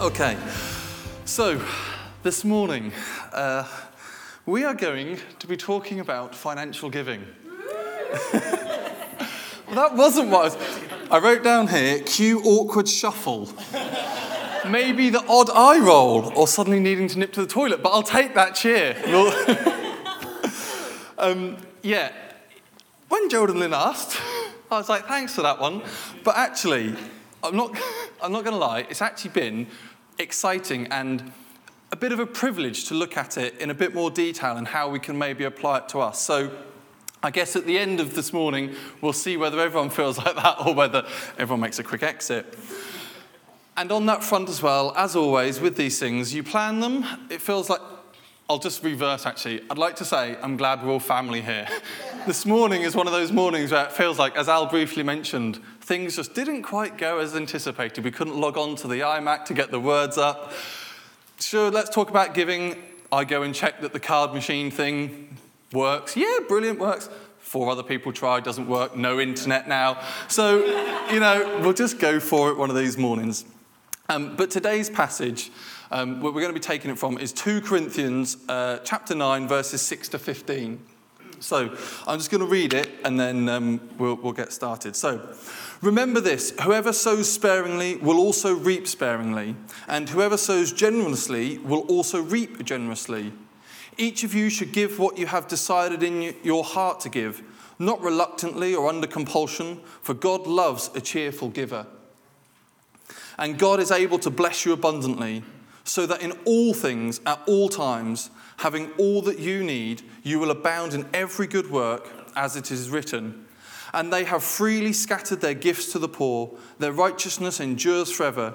Okay, so this morning uh, we are going to be talking about financial giving. well, that wasn't what I was. I wrote down here cue awkward shuffle. Maybe the odd eye roll or suddenly needing to nip to the toilet, but I'll take that cheer. um, yeah, when Gerald and Lynn asked, I was like, thanks for that one. But actually, I'm not, I'm not going to lie, it's actually been exciting and a bit of a privilege to look at it in a bit more detail and how we can maybe apply it to us. So I guess at the end of this morning, we'll see whether everyone feels like that or whether everyone makes a quick exit. And on that front as well, as always with these things, you plan them. It feels like, I'll just reverse actually. I'd like to say, I'm glad we're all family here. this morning is one of those mornings where it feels like, as Al briefly mentioned, things just didn't quite go as anticipated. We couldn't log on to the iMac to get the words up. Sure, let's talk about giving. I go and check that the card machine thing works. Yeah, brilliant, works. Four other people tried, doesn't work, no internet now. So, you know, we'll just go for it one of these mornings. Um, but today's passage, um, where we're going to be taking it from, is 2 Corinthians uh, chapter 9, verses 6 to 15. So I'm just going to read it and then um, we'll, we'll get started. So remember this whoever sows sparingly will also reap sparingly, and whoever sows generously will also reap generously. Each of you should give what you have decided in your heart to give, not reluctantly or under compulsion, for God loves a cheerful giver. And God is able to bless you abundantly, so that in all things, at all times, having all that you need, you will abound in every good work, as it is written. And they have freely scattered their gifts to the poor, their righteousness endures forever.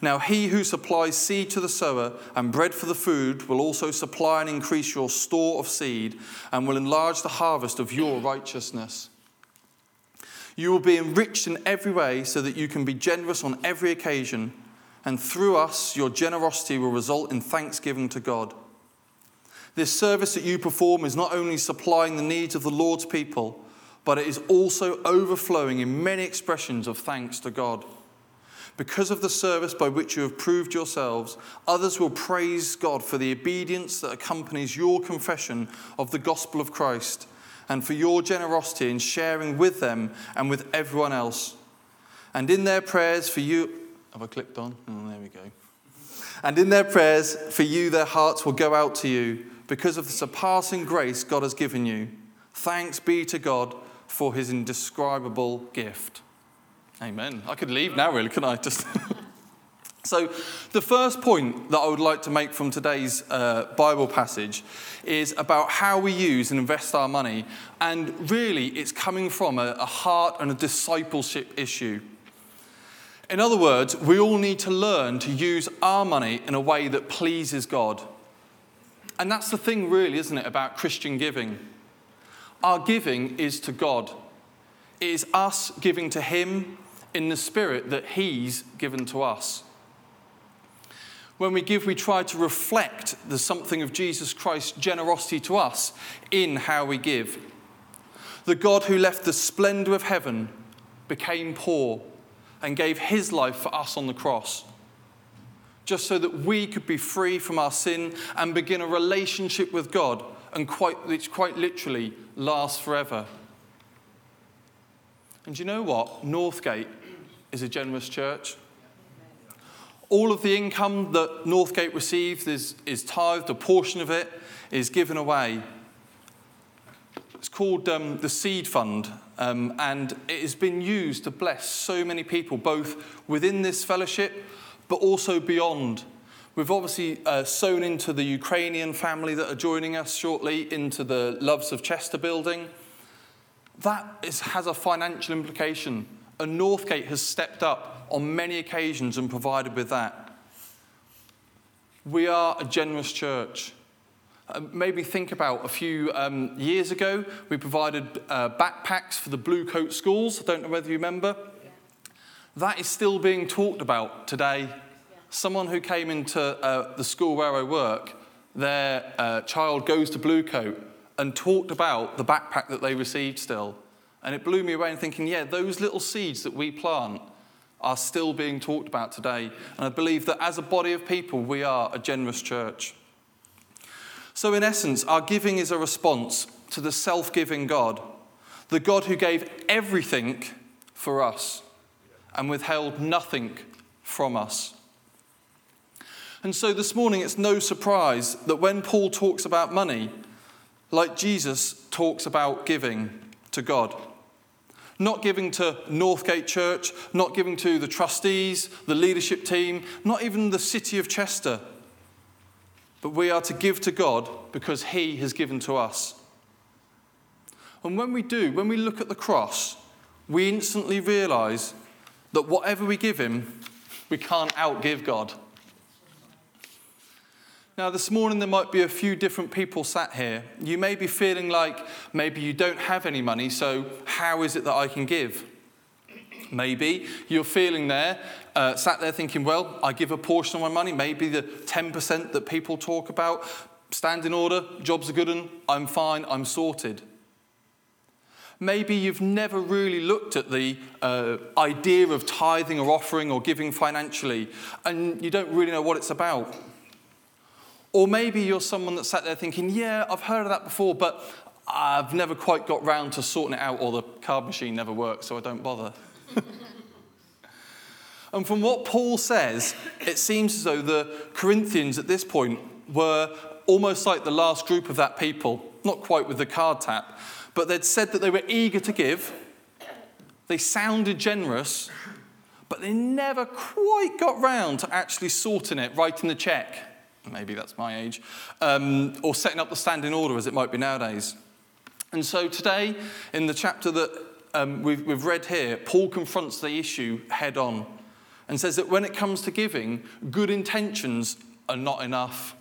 Now, he who supplies seed to the sower and bread for the food will also supply and increase your store of seed and will enlarge the harvest of your righteousness. You will be enriched in every way so that you can be generous on every occasion, and through us, your generosity will result in thanksgiving to God. This service that you perform is not only supplying the needs of the Lord's people, but it is also overflowing in many expressions of thanks to God. Because of the service by which you have proved yourselves, others will praise God for the obedience that accompanies your confession of the gospel of Christ and for your generosity in sharing with them and with everyone else. And in their prayers for you, have I clicked on? Oh, there we go. And in their prayers for you, their hearts will go out to you because of the surpassing grace God has given you. Thanks be to God for his indescribable gift. Amen. I could leave now, really, couldn't I? Just. so, the first point that I would like to make from today's uh, Bible passage is about how we use and invest our money. And really, it's coming from a, a heart and a discipleship issue. In other words, we all need to learn to use our money in a way that pleases God. And that's the thing, really, isn't it, about Christian giving? Our giving is to God, it is us giving to Him in the spirit that He's given to us. When we give, we try to reflect the something of Jesus Christ's generosity to us in how we give. The God who left the splendor of heaven became poor and gave his life for us on the cross just so that we could be free from our sin and begin a relationship with God, and quite, which quite literally lasts forever. And you know what? Northgate is a generous church. All of the income that Northgate receives is, is tithed, a portion of it is given away. It's called um, the Seed Fund, um, and it has been used to bless so many people, both within this fellowship but also beyond. We've obviously uh, sown into the Ukrainian family that are joining us shortly, into the Loves of Chester building. That is, has a financial implication. And Northgate has stepped up on many occasions and provided with that. We are a generous church. Uh, maybe think about a few um, years ago, we provided uh, backpacks for the Blue Coat schools. I don't know whether you remember. That is still being talked about today. Someone who came into uh, the school where I work, their uh, child goes to Blue Coat and talked about the backpack that they received still. And it blew me away and thinking, yeah, those little seeds that we plant are still being talked about today. And I believe that as a body of people, we are a generous church. So, in essence, our giving is a response to the self giving God, the God who gave everything for us and withheld nothing from us. And so this morning, it's no surprise that when Paul talks about money, like Jesus talks about giving to God. Not giving to Northgate Church, not giving to the trustees, the leadership team, not even the city of Chester. But we are to give to God because He has given to us. And when we do, when we look at the cross, we instantly realize that whatever we give Him, we can't outgive God. Now, this morning there might be a few different people sat here. You may be feeling like maybe you don't have any money, so how is it that I can give? Maybe you're feeling there, uh, sat there thinking, well, I give a portion of my money, maybe the 10% that people talk about. Stand in order, job's a good one, I'm fine, I'm sorted. Maybe you've never really looked at the uh, idea of tithing or offering or giving financially, and you don't really know what it's about. Or maybe you're someone that sat there thinking, yeah, I've heard of that before, but I've never quite got round to sorting it out, or the card machine never works, so I don't bother. and from what Paul says, it seems as though the Corinthians at this point were almost like the last group of that people, not quite with the card tap, but they'd said that they were eager to give, they sounded generous, but they never quite got round to actually sorting it, writing the check maybe that's my age, um, or setting up the standing order as it might be nowadays. And so today, in the chapter that um, we've, we've read here, Paul confronts the issue head on and says that when it comes to giving, good intentions are not enough.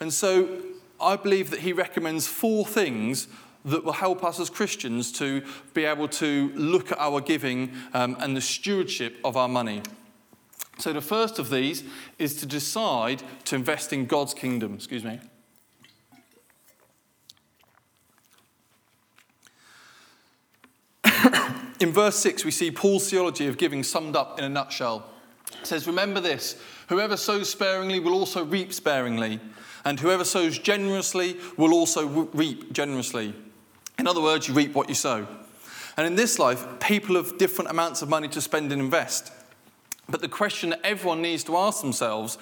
And so I believe that he recommends four things that will help us as Christians to be able to look at our giving um, and the stewardship of our money. So, the first of these is to decide to invest in God's kingdom. Excuse me. in verse 6, we see Paul's theology of giving summed up in a nutshell. It says, Remember this whoever sows sparingly will also reap sparingly, and whoever sows generously will also reap generously. In other words, you reap what you sow. And in this life, people have different amounts of money to spend and invest. But the question that everyone needs to ask themselves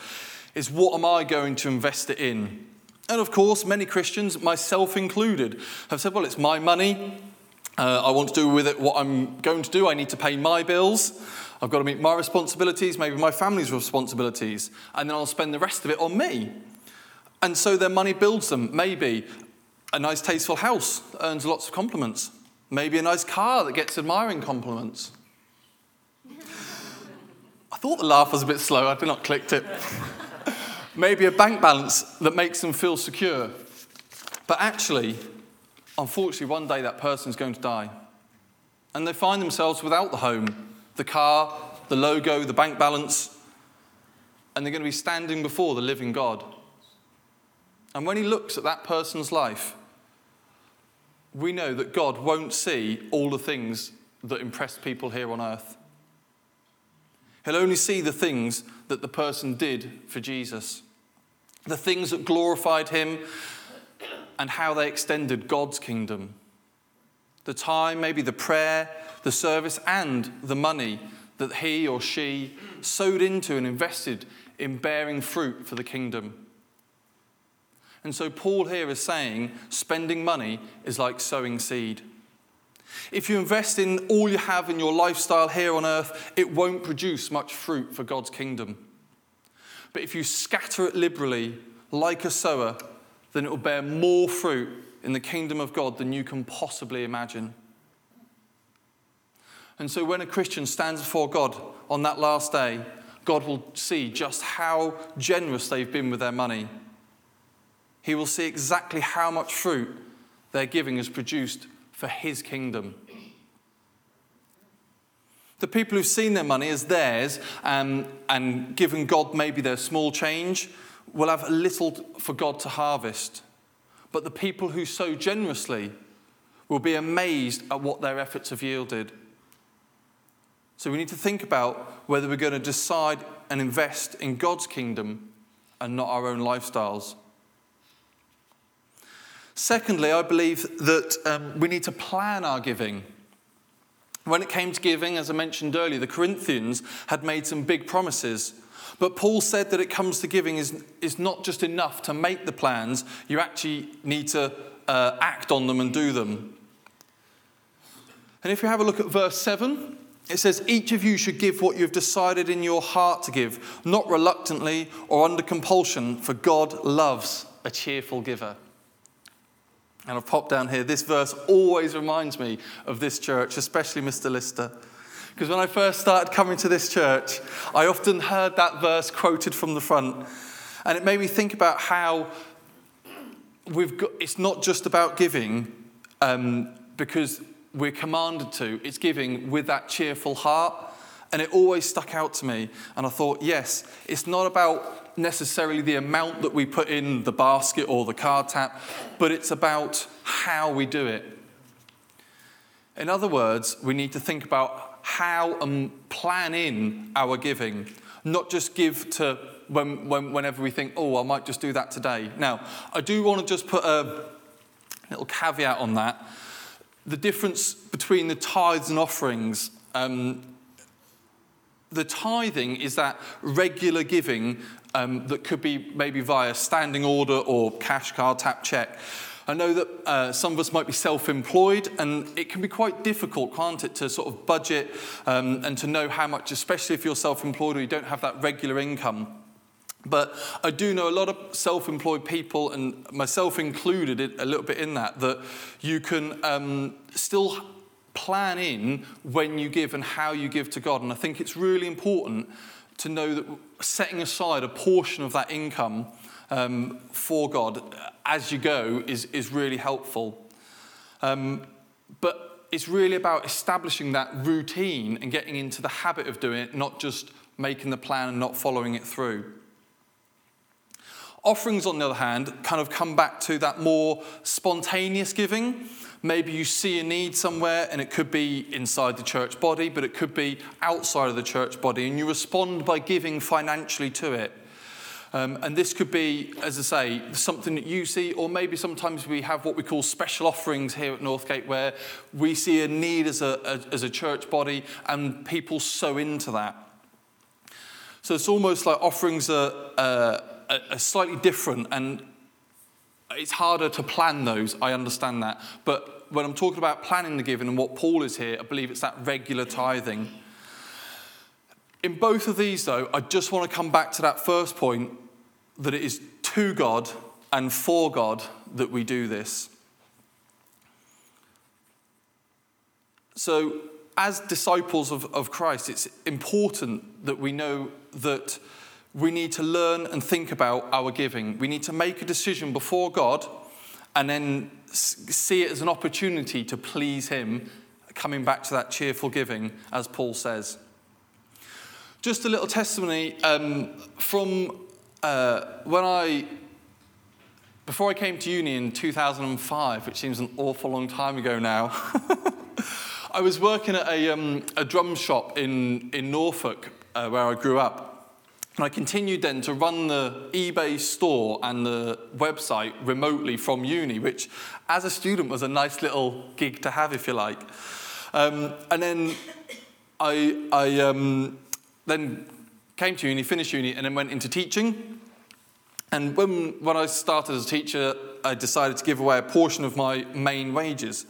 is what am I going to invest it in? And of course, many Christians, myself included, have said, well, it's my money. Uh, I want to do with it what I'm going to do. I need to pay my bills. I've got to meet my responsibilities, maybe my family's responsibilities, and then I'll spend the rest of it on me. And so their money builds them. Maybe a nice, tasteful house earns lots of compliments. Maybe a nice car that gets admiring compliments I thought the laugh was a bit slow, I did not clicked it. Maybe a bank balance that makes them feel secure. But actually, unfortunately, one day that person's going to die. And they find themselves without the home, the car, the logo, the bank balance, and they're going to be standing before the living God. And when he looks at that person's life, we know that God won't see all the things that impress people here on earth. He'll only see the things that the person did for Jesus, the things that glorified him, and how they extended God's kingdom. The time, maybe the prayer, the service, and the money that he or she sowed into and invested in bearing fruit for the kingdom. And so, Paul here is saying spending money is like sowing seed. If you invest in all you have in your lifestyle here on earth, it won't produce much fruit for God's kingdom. But if you scatter it liberally, like a sower, then it will bear more fruit in the kingdom of God than you can possibly imagine. And so when a Christian stands before God on that last day, God will see just how generous they've been with their money. He will see exactly how much fruit their giving has produced for his kingdom. The people who've seen their money as theirs um, and given God maybe their small change will have little for God to harvest. But the people who sow generously will be amazed at what their efforts have yielded. So we need to think about whether we're going to decide and invest in God's kingdom and not our own lifestyles. Secondly, I believe that um, we need to plan our giving. When it came to giving, as I mentioned earlier, the Corinthians had made some big promises. But Paul said that it comes to giving is, is not just enough to make the plans, you actually need to uh, act on them and do them. And if you have a look at verse 7, it says, Each of you should give what you have decided in your heart to give, not reluctantly or under compulsion, for God loves a cheerful giver. And I've popped down here, this verse always reminds me of this church, especially Mr. Lister. Because when I first started coming to this church, I often heard that verse quoted from the front. And it made me think about how we've got, it's not just about giving um, because we're commanded to, it's giving with that cheerful heart. And it always stuck out to me. And I thought, yes, it's not about necessarily the amount that we put in the basket or the card tap, but it's about how we do it. In other words, we need to think about how and plan in our giving, not just give to when, when, whenever we think, oh, I might just do that today. Now, I do want to just put a little caveat on that. The difference between the tithes and offerings. Um, the tithing is that regular giving um, that could be maybe via standing order or cash card, tap check. I know that uh, some of us might be self employed, and it can be quite difficult, can't it, to sort of budget um, and to know how much, especially if you're self employed or you don't have that regular income. But I do know a lot of self employed people, and myself included a little bit in that, that you can um, still plan in when you give and how you give to God. And I think it's really important to know that setting aside a portion of that income um, for God as you go is, is really helpful. Um, but it's really about establishing that routine and getting into the habit of doing it, not just making the plan and not following it through. Offerings, on the other hand, kind of come back to that more spontaneous giving. Maybe you see a need somewhere, and it could be inside the church body, but it could be outside of the church body, and you respond by giving financially to it. Um, and this could be, as I say, something that you see, or maybe sometimes we have what we call special offerings here at Northgate where we see a need as a, a as a church body and people sow into that. So it's almost like offerings are, uh, are slightly different and it's harder to plan those, I understand that. But when I'm talking about planning the giving and what Paul is here, I believe it's that regular tithing. In both of these, though, I just want to come back to that first point that it is to God and for God that we do this. So, as disciples of, of Christ, it's important that we know that we need to learn and think about our giving. We need to make a decision before God and then see it as an opportunity to please Him, coming back to that cheerful giving, as Paul says. Just a little testimony um, from uh, when I, before I came to uni in 2005, which seems an awful long time ago now, I was working at a, um, a drum shop in, in Norfolk, uh, where I grew up. I continued then to run the eBay store and the website remotely from uni, which as a student was a nice little gig to have, if you like. Um, and then I, I um, then came to uni, finished uni, and then went into teaching. And when, when I started as a teacher, I decided to give away a portion of my main wages.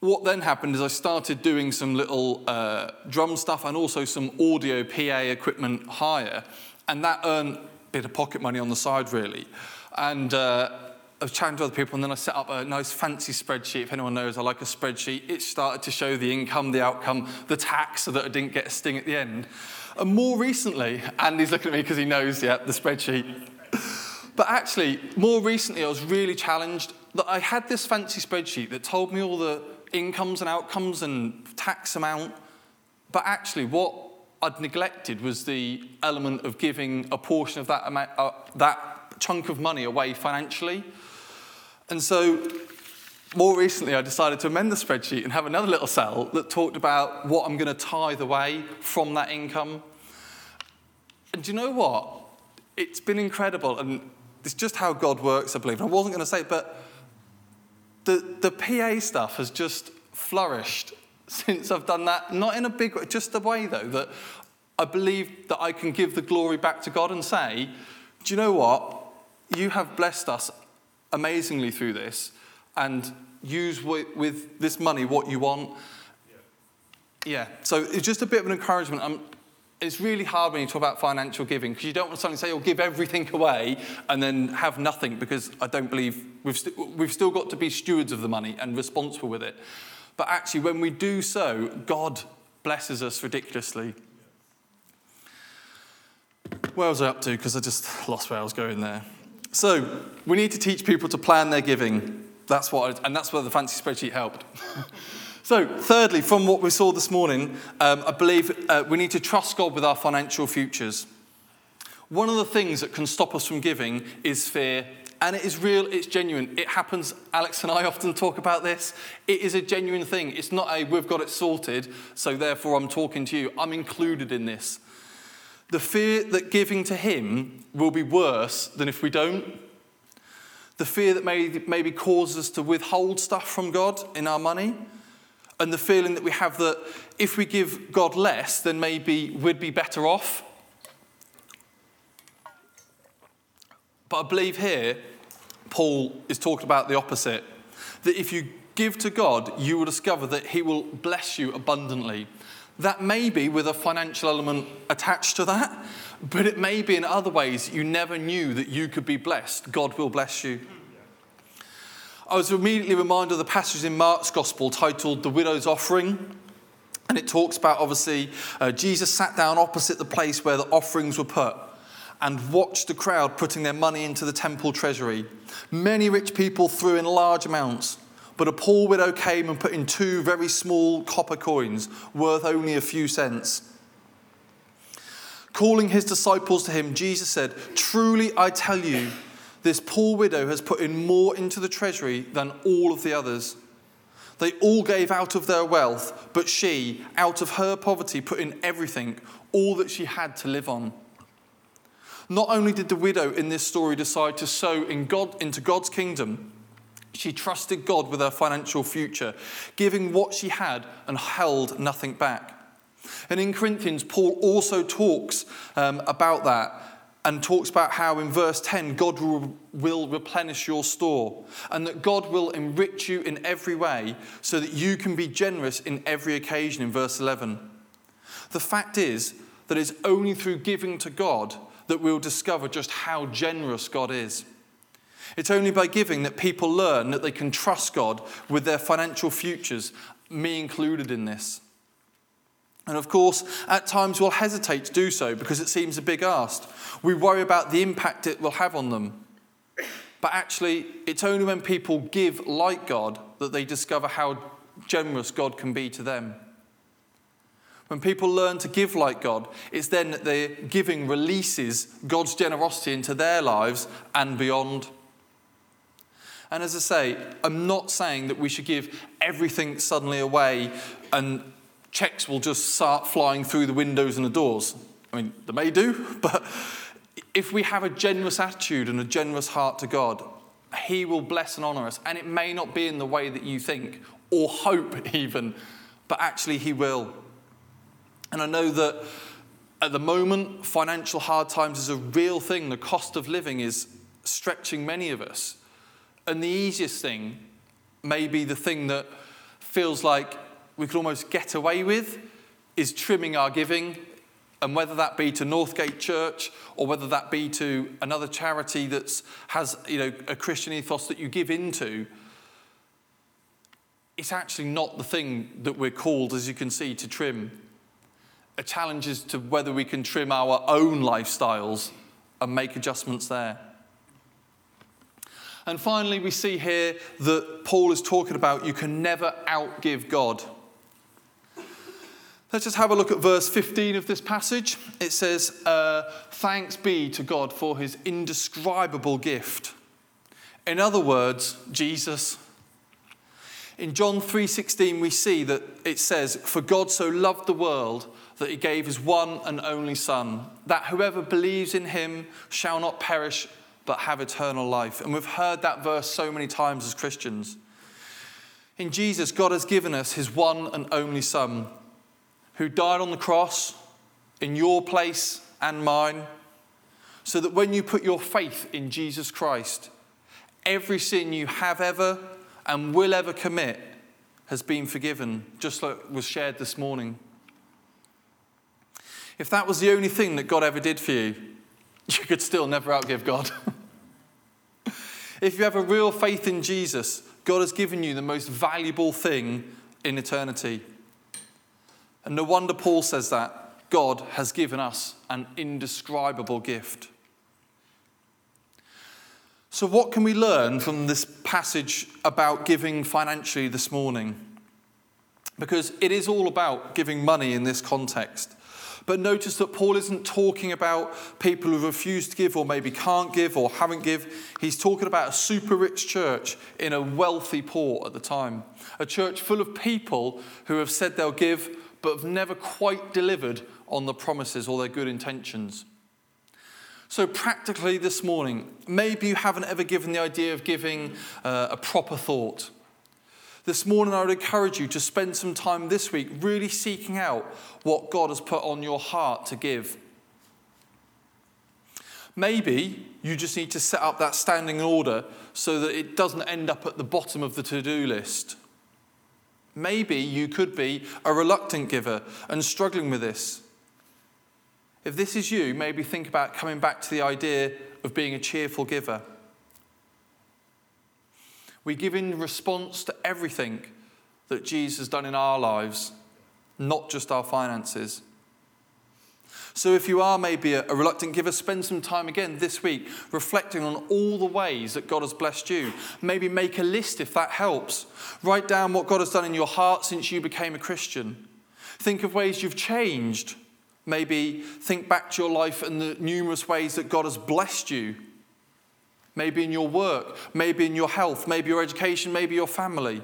What then happened is I started doing some little uh, drum stuff and also some audio PA equipment hire, and that earned a bit of pocket money on the side, really. And uh, I was chatting to other people, and then I set up a nice fancy spreadsheet. If anyone knows, I like a spreadsheet. It started to show the income, the outcome, the tax, so that I didn't get a sting at the end. And more recently, Andy's looking at me because he knows, yeah, the spreadsheet. But actually, more recently, I was really challenged that I had this fancy spreadsheet that told me all the incomes and outcomes and tax amount. But actually, what I'd neglected was the element of giving a portion of that, amount, uh, that chunk of money away financially. And so more recently, I decided to amend the spreadsheet and have another little cell that talked about what I'm going to tithe away from that income. And do you know what? It's been incredible, and it's just how God works, I believe. And I wasn't going to say it, but the, the PA stuff has just flourished since I've done that. Not in a big way, just the way, though, that I believe that I can give the glory back to God and say, do you know what? You have blessed us amazingly through this and use with, with this money what you want. Yeah. yeah. So it's just a bit of an encouragement. I'm, it's really hard when you talk about financial giving because you don't want to suddenly say, "Oh, give everything away," and then have nothing. Because I don't believe we've st- we've still got to be stewards of the money and responsible with it. But actually, when we do so, God blesses us ridiculously. Where was I up to? Because I just lost where I was going there. So we need to teach people to plan their giving. That's what, I, and that's where the fancy spreadsheet helped. so, thirdly, from what we saw this morning, um, I believe uh, we need to trust God with our financial futures. One of the things that can stop us from giving is fear. And it is real, it's genuine. It happens, Alex and I often talk about this. It is a genuine thing. It's not a we've got it sorted, so therefore I'm talking to you. I'm included in this. The fear that giving to Him will be worse than if we don't. The fear that may, maybe causes us to withhold stuff from God in our money. And the feeling that we have that if we give God less, then maybe we'd be better off. But I believe here, Paul is talking about the opposite. That if you give to God, you will discover that He will bless you abundantly. That may be with a financial element attached to that, but it may be in other ways you never knew that you could be blessed. God will bless you. I was immediately reminded of the passage in Mark's Gospel titled The Widow's Offering. And it talks about obviously uh, Jesus sat down opposite the place where the offerings were put and watched the crowd putting their money into the temple treasury. Many rich people threw in large amounts. But a poor widow came and put in two very small copper coins, worth only a few cents. Calling his disciples to him, Jesus said, Truly I tell you, this poor widow has put in more into the treasury than all of the others. They all gave out of their wealth, but she, out of her poverty, put in everything, all that she had to live on. Not only did the widow in this story decide to sow in God, into God's kingdom, she trusted God with her financial future, giving what she had and held nothing back. And in Corinthians, Paul also talks um, about that and talks about how in verse 10, God will, replenish your store and that God will enrich you in every way so that you can be generous in every occasion in verse 11. The fact is that it's only through giving to God that we'll discover just how generous God is. It's only by giving that people learn that they can trust God with their financial futures, me included in this. And of course, at times we'll hesitate to do so because it seems a big ask. We worry about the impact it will have on them. But actually, it's only when people give like God that they discover how generous God can be to them. When people learn to give like God, it's then that their giving releases God's generosity into their lives and beyond. And as I say, I'm not saying that we should give everything suddenly away and checks will just start flying through the windows and the doors. I mean, they may do, but if we have a generous attitude and a generous heart to God, He will bless and honor us. And it may not be in the way that you think or hope, even, but actually, He will. And I know that at the moment, financial hard times is a real thing. The cost of living is stretching many of us. And the easiest thing may be the thing that feels like we could almost get away with is trimming our giving. And whether that be to Northgate Church or whether that be to another charity that has you know, a Christian ethos that you give into, it's actually not the thing that we're called, as you can see, to trim. A challenge is to whether we can trim our own lifestyles and make adjustments there. And finally, we see here that Paul is talking about you can never outgive God. Let's just have a look at verse 15 of this passage. It says, uh, Thanks be to God for his indescribable gift. In other words, Jesus. In John 3:16 we see that it says, "For God so loved the world that he gave his one and only son, that whoever believes in him shall not perish but have eternal life." And we've heard that verse so many times as Christians. In Jesus, God has given us his one and only son who died on the cross in your place and mine, so that when you put your faith in Jesus Christ, every sin you have ever and will ever commit has been forgiven, just like was shared this morning. If that was the only thing that God ever did for you, you could still never outgive God. if you have a real faith in Jesus, God has given you the most valuable thing in eternity. And no wonder Paul says that God has given us an indescribable gift. So, what can we learn from this passage about giving financially this morning? Because it is all about giving money in this context. But notice that Paul isn't talking about people who refuse to give or maybe can't give or haven't give. He's talking about a super rich church in a wealthy port at the time. A church full of people who have said they'll give but have never quite delivered on the promises or their good intentions. So, practically this morning, maybe you haven't ever given the idea of giving uh, a proper thought. This morning, I would encourage you to spend some time this week really seeking out what God has put on your heart to give. Maybe you just need to set up that standing order so that it doesn't end up at the bottom of the to do list. Maybe you could be a reluctant giver and struggling with this. If this is you, maybe think about coming back to the idea of being a cheerful giver. We give in response to everything that Jesus has done in our lives, not just our finances. So, if you are maybe a, reluctant giver, spend some time again this week reflecting on all the ways that God has blessed you. Maybe make a list if that helps. Write down what God has done in your heart since you became a Christian. Think of ways you've changed Maybe think back to your life and the numerous ways that God has blessed you. Maybe in your work, maybe in your health, maybe your education, maybe your family.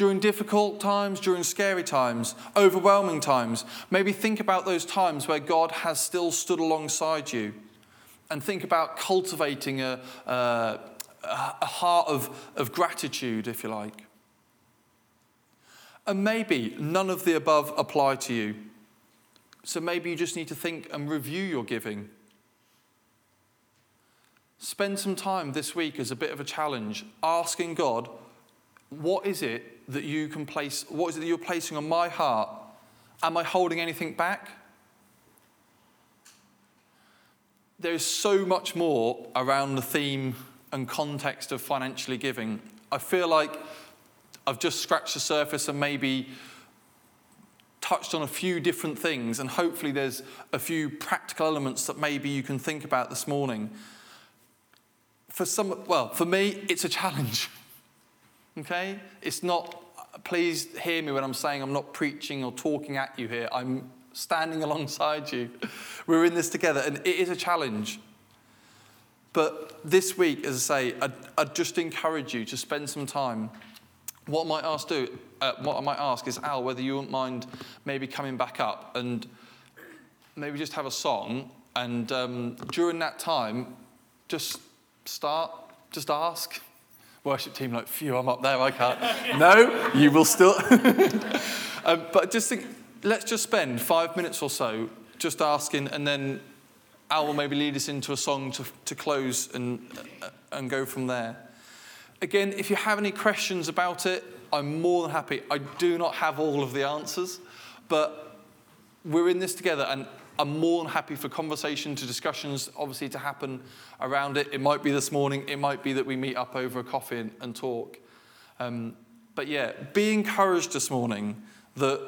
During difficult times, during scary times, overwhelming times, maybe think about those times where God has still stood alongside you. And think about cultivating a, a, heart of, of gratitude, if you like. And maybe none of the above apply to you. So maybe you just need to think and review your giving. Spend some time this week as a bit of a challenge, asking God, what is it that you can place, what is it that you're placing on my heart? Am I holding anything back? There's so much more around the theme and context of financially giving. I feel like I've just scratched the surface and maybe touched on a few different things, and hopefully, there's a few practical elements that maybe you can think about this morning. For some, well, for me, it's a challenge. okay? It's not, please hear me when I'm saying I'm not preaching or talking at you here. I'm standing alongside you. We're in this together, and it is a challenge. But this week, as I say, I'd, I'd just encourage you to spend some time what I might ask do, uh, what I might ask is Al, whether you wouldn't mind maybe coming back up and maybe just have a song, and um, during that time, just start, just ask. Worship team, like, phew, I'm up there, I can't. no, you will still. um, but just think, let's just spend five minutes or so just asking, and then Al will maybe lead us into a song to, to close and, uh, and go from there. Again, if you have any questions about it, I'm more than happy. I do not have all of the answers, but we're in this together, and I'm more than happy for conversation to discussions, obviously, to happen around it. It might be this morning, it might be that we meet up over a coffee and, and talk. Um, but yeah, be encouraged this morning that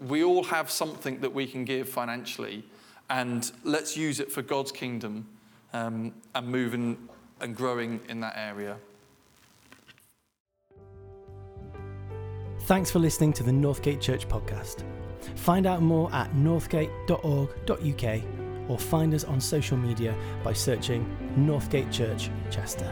we all have something that we can give financially, and let's use it for God's kingdom um, and moving and growing in that area. Thanks for listening to the Northgate Church podcast. Find out more at northgate.org.uk or find us on social media by searching Northgate Church Chester.